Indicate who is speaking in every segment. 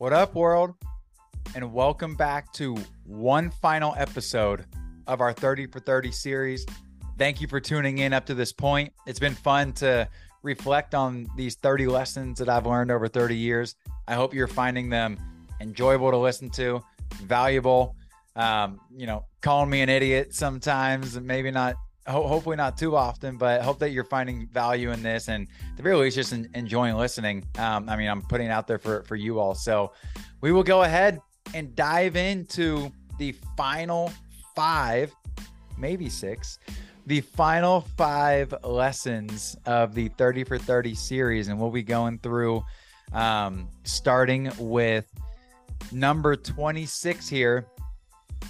Speaker 1: What up, world? And welcome back to one final episode of our 30 for 30 series. Thank you for tuning in up to this point. It's been fun to reflect on these 30 lessons that I've learned over 30 years. I hope you're finding them enjoyable to listen to, valuable. Um, you know, calling me an idiot sometimes, maybe not ho- hopefully not too often, but hope that you're finding value in this and the very least just enjoying listening. Um, I mean, I'm putting out there for, for you all. So we will go ahead and dive into the final five, maybe six, the final five lessons of the 30 for 30 series. And we'll be going through um, starting with number 26 here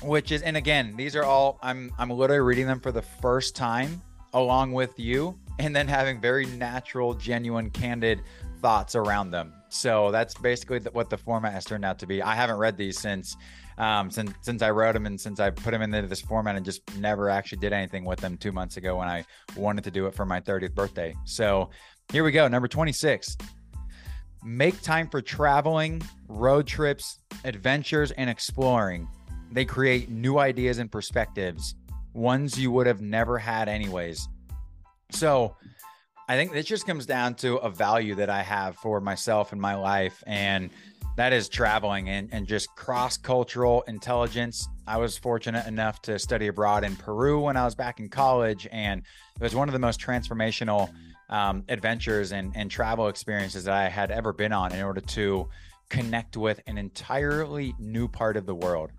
Speaker 1: which is and again these are all i'm i'm literally reading them for the first time along with you and then having very natural genuine candid thoughts around them so that's basically what the format has turned out to be i haven't read these since um, since since I wrote them and since I put them into this format and just never actually did anything with them two months ago when I wanted to do it for my 30th birthday. So here we go, number 26. Make time for traveling, road trips, adventures, and exploring. They create new ideas and perspectives, ones you would have never had, anyways. So, I think this just comes down to a value that I have for myself and my life, and that is traveling and, and just cross cultural intelligence. I was fortunate enough to study abroad in Peru when I was back in college, and it was one of the most transformational um, adventures and, and travel experiences that I had ever been on in order to connect with an entirely new part of the world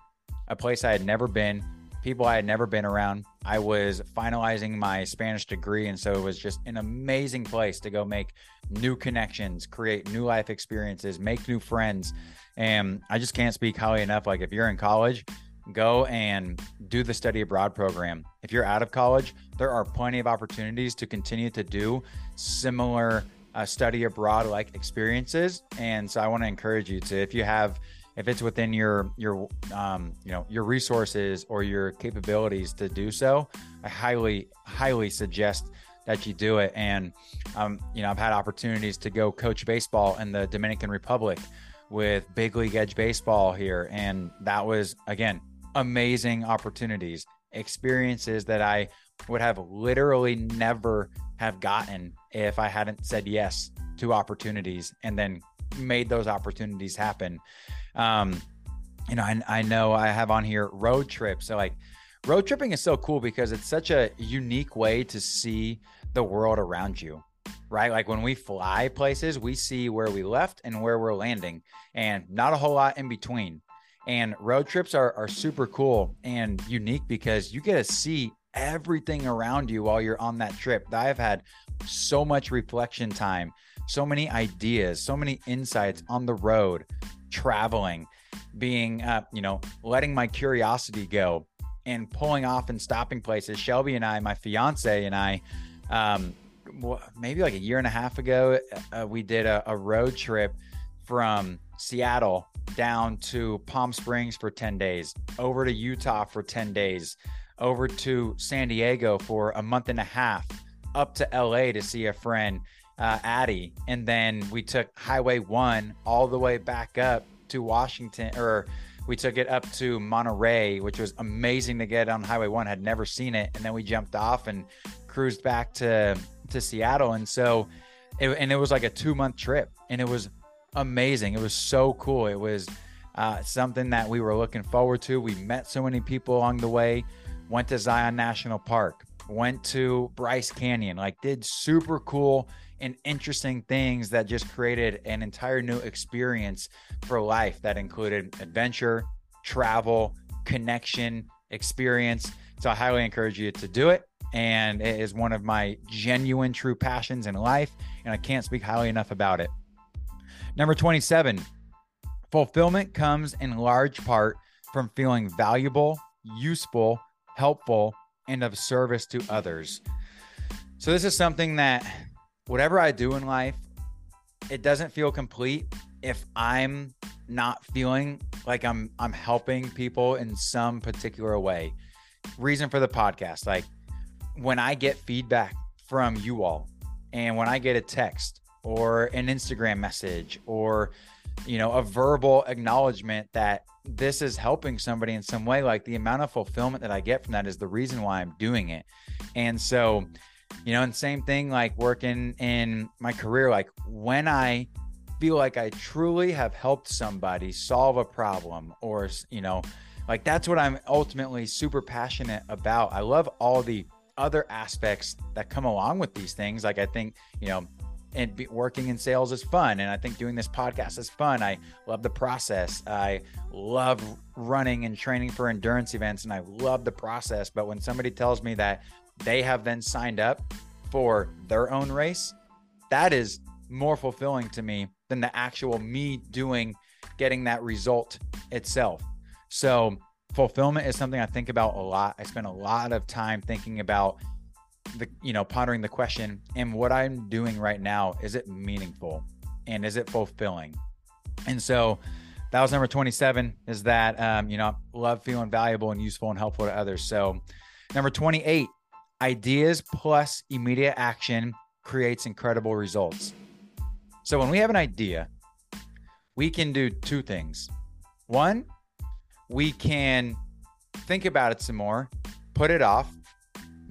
Speaker 1: a place I had never been, people I had never been around. I was finalizing my Spanish degree. And so it was just an amazing place to go make new connections, create new life experiences, make new friends. And I just can't speak highly enough. Like, if you're in college, go and do the study abroad program. If you're out of college, there are plenty of opportunities to continue to do similar uh, study abroad like experiences. And so I want to encourage you to, if you have, if it's within your your um, you know your resources or your capabilities to do so, I highly highly suggest that you do it. And um, you know, I've had opportunities to go coach baseball in the Dominican Republic with Big League Edge Baseball here, and that was again amazing opportunities, experiences that I would have literally never have gotten if I hadn't said yes to opportunities and then made those opportunities happen. Um, you know, I, I know I have on here road trips. So like road tripping is so cool because it's such a unique way to see the world around you right? Like when we fly places, we see where we left and where we're landing, and not a whole lot in between. And road trips are, are super cool and unique because you get to see everything around you while you're on that trip. I've had so much reflection time, so many ideas, so many insights on the road traveling, being, uh, you know, letting my curiosity go and pulling off and stopping places. Shelby and I, my fiance and I, um, maybe like a year and a half ago, uh, we did a, a road trip from Seattle down to Palm Springs for 10 days, over to Utah for 10 days, over to San Diego for a month and a half, up to LA to see a friend uh, Addie, and then we took Highway One all the way back up to Washington, or we took it up to Monterey, which was amazing to get on Highway One. Had never seen it, and then we jumped off and cruised back to to Seattle, and so, it, and it was like a two month trip, and it was amazing. It was so cool. It was uh, something that we were looking forward to. We met so many people along the way. Went to Zion National Park. Went to Bryce Canyon. Like did super cool and interesting things that just created an entire new experience for life that included adventure, travel, connection, experience. So I highly encourage you to do it. And it is one of my genuine, true passions in life. And I can't speak highly enough about it. Number 27, fulfillment comes in large part from feeling valuable, useful, helpful, and of service to others. So, this is something that whatever I do in life, it doesn't feel complete if I'm not feeling like I'm I'm helping people in some particular way. Reason for the podcast, like when I get feedback from you all and when I get a text or an Instagram message or you know, a verbal acknowledgement that this is helping somebody in some way. Like the amount of fulfillment that I get from that is the reason why I'm doing it. And so, you know, and same thing like working in my career, like when I feel like I truly have helped somebody solve a problem or, you know, like that's what I'm ultimately super passionate about. I love all the other aspects that come along with these things. Like I think, you know, and working in sales is fun. And I think doing this podcast is fun. I love the process. I love running and training for endurance events and I love the process. But when somebody tells me that they have then signed up for their own race, that is more fulfilling to me than the actual me doing getting that result itself. So, fulfillment is something I think about a lot. I spend a lot of time thinking about the you know pondering the question and what i'm doing right now is it meaningful and is it fulfilling and so that was number 27 is that um, you know love feeling valuable and useful and helpful to others so number 28 ideas plus immediate action creates incredible results so when we have an idea we can do two things one we can think about it some more put it off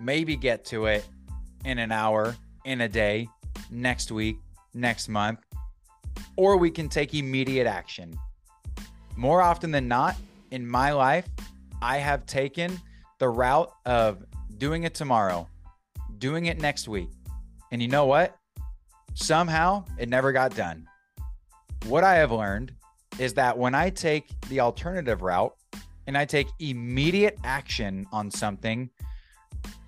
Speaker 1: maybe get to it in an hour, in a day, next week, next month, or we can take immediate action. More often than not, in my life, I have taken the route of doing it tomorrow, doing it next week. And you know what? Somehow it never got done. What I have learned is that when I take the alternative route and I take immediate action on something,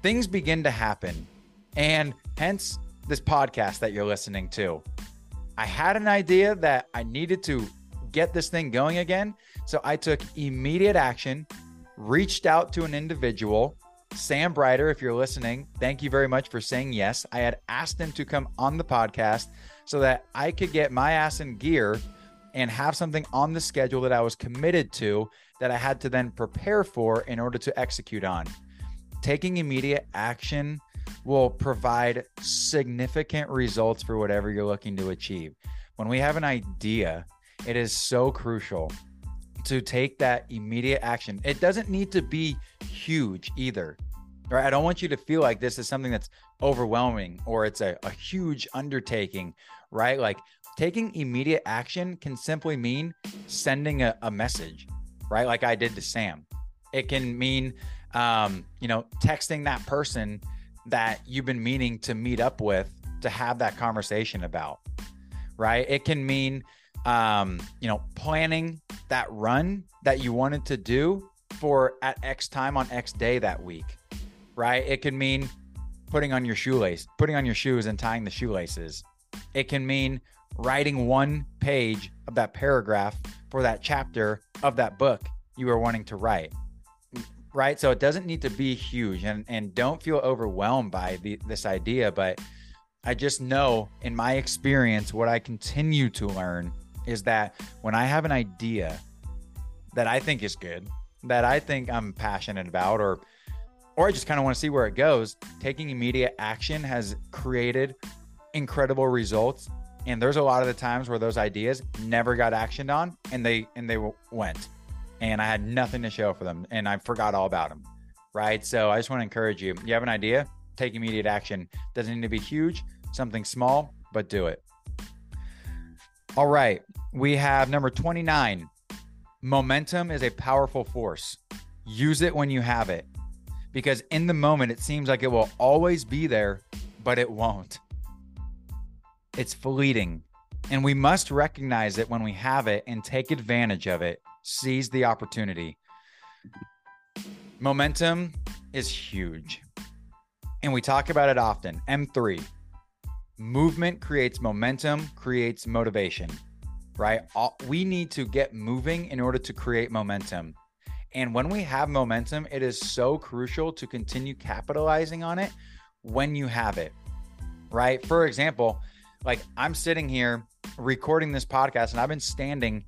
Speaker 1: things begin to happen. And hence this podcast that you're listening to. I had an idea that I needed to get this thing going again. So I took immediate action, reached out to an individual, Sam Brighter, if you're listening, thank you very much for saying yes. I had asked him to come on the podcast so that I could get my ass in gear and have something on the schedule that I was committed to that I had to then prepare for in order to execute on taking immediate action will provide significant results for whatever you're looking to achieve. When we have an idea, it is so crucial to take that immediate action. It doesn't need to be huge either. Right? I don't want you to feel like this is something that's overwhelming or it's a, a huge undertaking, right? Like taking immediate action can simply mean sending a, a message, right? Like I did to Sam. It can mean um, you know, texting that person that you've been meaning to meet up with to have that conversation about, right? It can mean, um, you know, planning that run that you wanted to do for at X time on X day that week, right? It can mean putting on your shoelace, putting on your shoes and tying the shoelaces. It can mean writing one page of that paragraph for that chapter of that book you are wanting to write right? So it doesn't need to be huge, and and don't feel overwhelmed by the, this idea. But I just know, in my experience, what I continue to learn is that when I have an idea that I think is good, that I think I'm passionate about, or or I just kind of want to see where it goes, taking immediate action has created incredible results. And there's a lot of the times where those ideas never got actioned on, and they and they went and I had nothing to show for them and I forgot all about them. Right. So I just want to encourage you. You have an idea, take immediate action. Doesn't need to be huge, something small, but do it. All right. We have number 29. Momentum is a powerful force. Use it when you have it because in the moment, it seems like it will always be there, but it won't. It's fleeting. And we must recognize it when we have it and take advantage of it seize the opportunity. Momentum is huge. And we talk about it often. M3 movement creates momentum, creates motivation, right? We need to get moving in order to create momentum. And when we have momentum, it is so crucial to continue capitalizing on it when you have it, right? For example, like I'm sitting here recording this podcast and I've been standing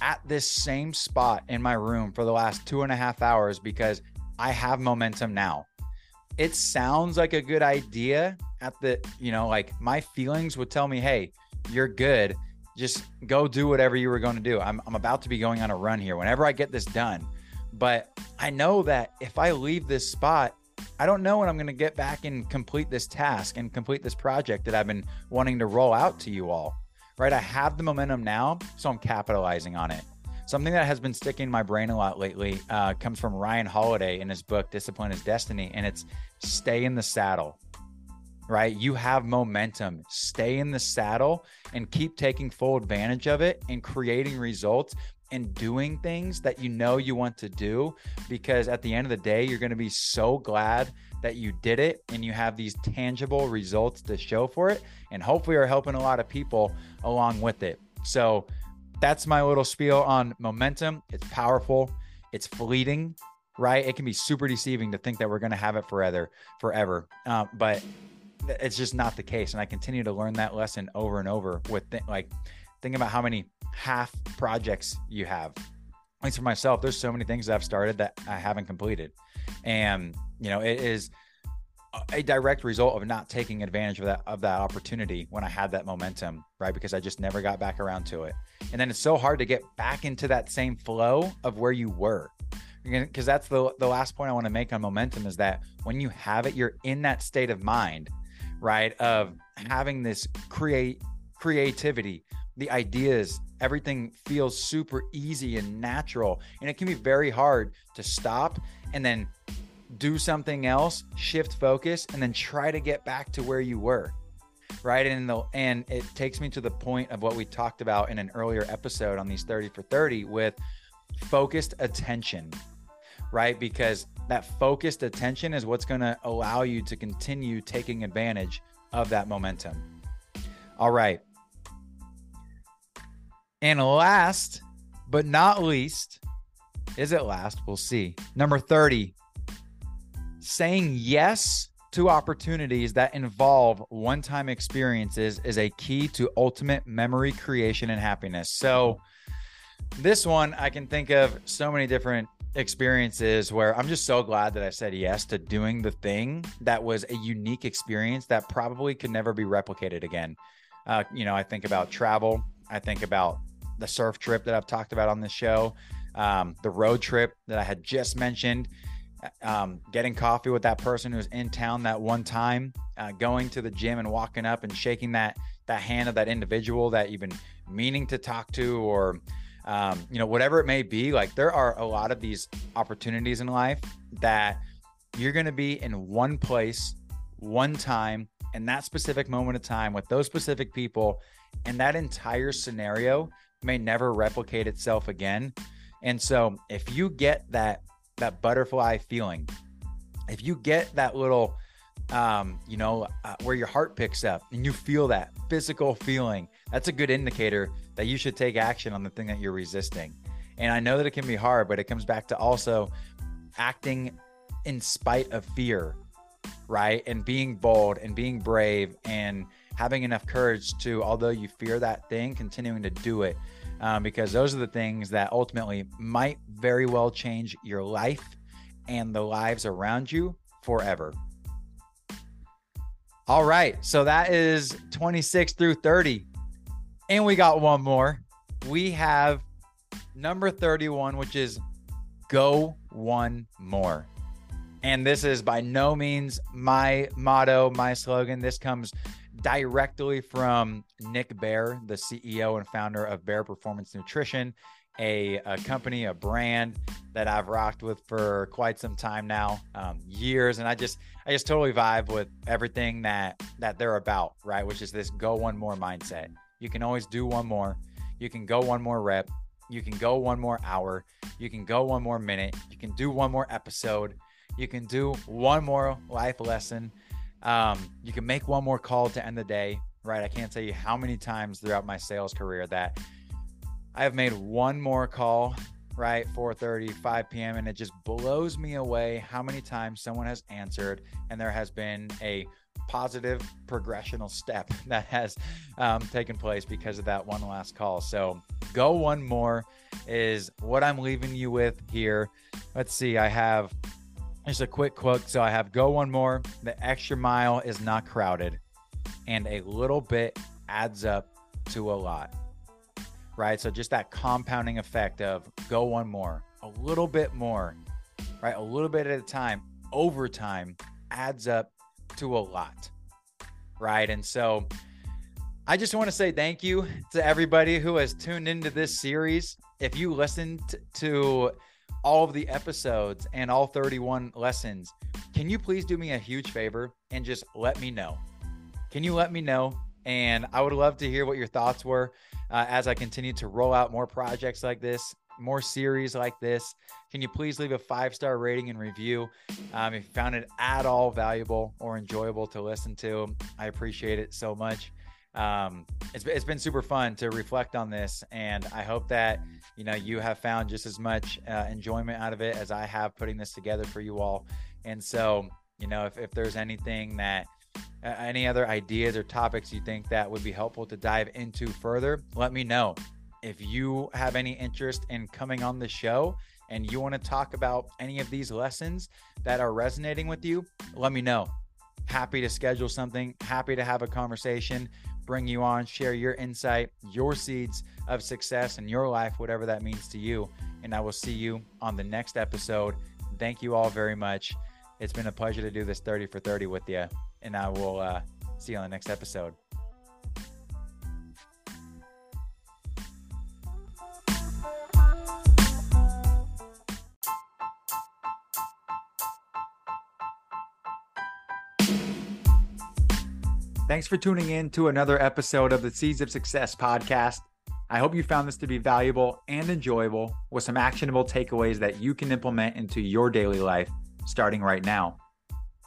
Speaker 1: at this same spot in my room for the last two and a half hours because I have momentum now. It sounds like a good idea at the, you know, like my feelings would tell me, hey, you're good. just go do whatever you were going to do. I'm, I'm about to be going on a run here whenever I get this done. But I know that if I leave this spot, I don't know when I'm going to get back and complete this task and complete this project that I've been wanting to roll out to you all. Right. I have the momentum now, so I'm capitalizing on it. Something that has been sticking in my brain a lot lately uh, comes from Ryan Holiday in his book, Discipline is Destiny, and it's stay in the saddle right? You have momentum. Stay in the saddle and keep taking full advantage of it and creating results and doing things that you know you want to do because at the end of the day, you're going to be so glad that you did it and you have these tangible results to show for it. And hopefully, are helping a lot of people along with it. So, that's my little spiel on momentum. It's powerful, it's fleeting, right? It can be super deceiving to think that we're going to have it forever, forever. Uh, but it's just not the case. And I continue to learn that lesson over and over with th- like, think about how many half projects you have. At least for myself, there's so many things that I've started that I haven't completed. And, you know, it is a direct result of not taking advantage of that of that opportunity when I had that momentum, right? Because I just never got back around to it. And then it's so hard to get back into that same flow of where you were. Because that's the the last point I want to make on momentum is that when you have it, you're in that state of mind right? Of having this create creativity, the ideas, everything feels super easy and natural. And it can be very hard to stop and then do something else, shift focus, and then try to get back to where you were. Right. And the and it takes me to the point of what we talked about in an earlier episode on these 30 for 30 with focused attention. Right. Because that focused attention is what's going to allow you to continue taking advantage of that momentum. All right. And last but not least, is it last? We'll see. Number 30, saying yes to opportunities that involve one time experiences is a key to ultimate memory creation and happiness. So, this one I can think of so many different experiences where I'm just so glad that I said yes to doing the thing that was a unique experience that probably could never be replicated again. Uh, you know, I think about travel, I think about the surf trip that I've talked about on this show, um, the road trip that I had just mentioned, um, getting coffee with that person who's in town that one time, uh, going to the gym and walking up and shaking that that hand of that individual that you've been meaning to talk to or um, you know, whatever it may be, like there are a lot of these opportunities in life that you're going to be in one place, one time, in that specific moment of time with those specific people, and that entire scenario may never replicate itself again. And so, if you get that that butterfly feeling, if you get that little um, you know, uh, where your heart picks up and you feel that physical feeling, that's a good indicator that you should take action on the thing that you're resisting. And I know that it can be hard, but it comes back to also acting in spite of fear, right? And being bold and being brave and having enough courage to, although you fear that thing, continuing to do it. Um, because those are the things that ultimately might very well change your life and the lives around you forever. All right. So that is 26 through 30. And we got one more. We have number 31, which is go one more. And this is by no means my motto, my slogan. This comes directly from Nick Bare, the CEO and founder of Bare Performance Nutrition a, a, company, a brand that I've rocked with for quite some time now, um, years, and I just I just totally vibe with everything that that they're about, right? Which is this go one more mindset. You can always do one more. You can go one more rep. You can go one more hour. You can go one more minute. You can do one more episode. You can do one more life lesson. Um, you can make one more call to end the day, right? I can't tell you how many times throughout my sales career that I have made one more call, right? 4:30, 5 p.m. and it just blows me away how many times someone has answered and there has been a positive progressional step that has um, taken place because of that one last call. So go one more is what I'm leaving you with here. Let's see. I have just a quick quote. So I have go one more. The extra mile is not crowded, and a little bit adds up to a lot. Right? So just that compounding effect of go one more, a little bit more, right? A little bit at a time, over time adds up to a lot, right? And so I just want to say thank you to everybody who has tuned into this series. If you listened to all of the episodes and all 31 lessons, can you please do me a huge favor and just let me know? Can you let me know? And I would love to hear what your thoughts were uh, as I continue to roll out more projects like this, more series like this. Can you please leave a five star rating and review um, if you found it at all valuable or enjoyable to listen to? I appreciate it so much. Um, it's, it's been super fun to reflect on this, and I hope that you know you have found just as much uh, enjoyment out of it as I have putting this together for you all. And so, you know, if, if there's anything that uh, any other ideas or topics you think that would be helpful to dive into further, let me know. If you have any interest in coming on the show and you want to talk about any of these lessons that are resonating with you, let me know. Happy to schedule something, happy to have a conversation, bring you on, share your insight, your seeds of success in your life, whatever that means to you. And I will see you on the next episode. Thank you all very much. It's been a pleasure to do this 30 for 30 with you and I will uh, see you on the next episode. Thanks for tuning in to another episode of the Seeds of Success podcast. I hope you found this to be valuable and enjoyable with some actionable takeaways that you can implement into your daily life starting right now.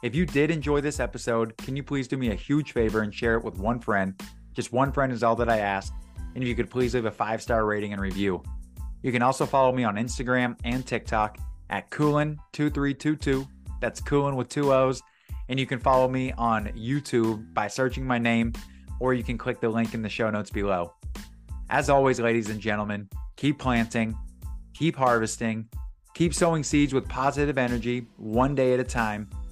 Speaker 1: If you did enjoy this episode, can you please do me a huge favor and share it with one friend? Just one friend is all that I ask. And if you could please leave a five star rating and review. You can also follow me on Instagram and TikTok at Coolin2322. That's Coolin with two O's. And you can follow me on YouTube by searching my name, or you can click the link in the show notes below. As always, ladies and gentlemen, keep planting, keep harvesting, keep sowing seeds with positive energy one day at a time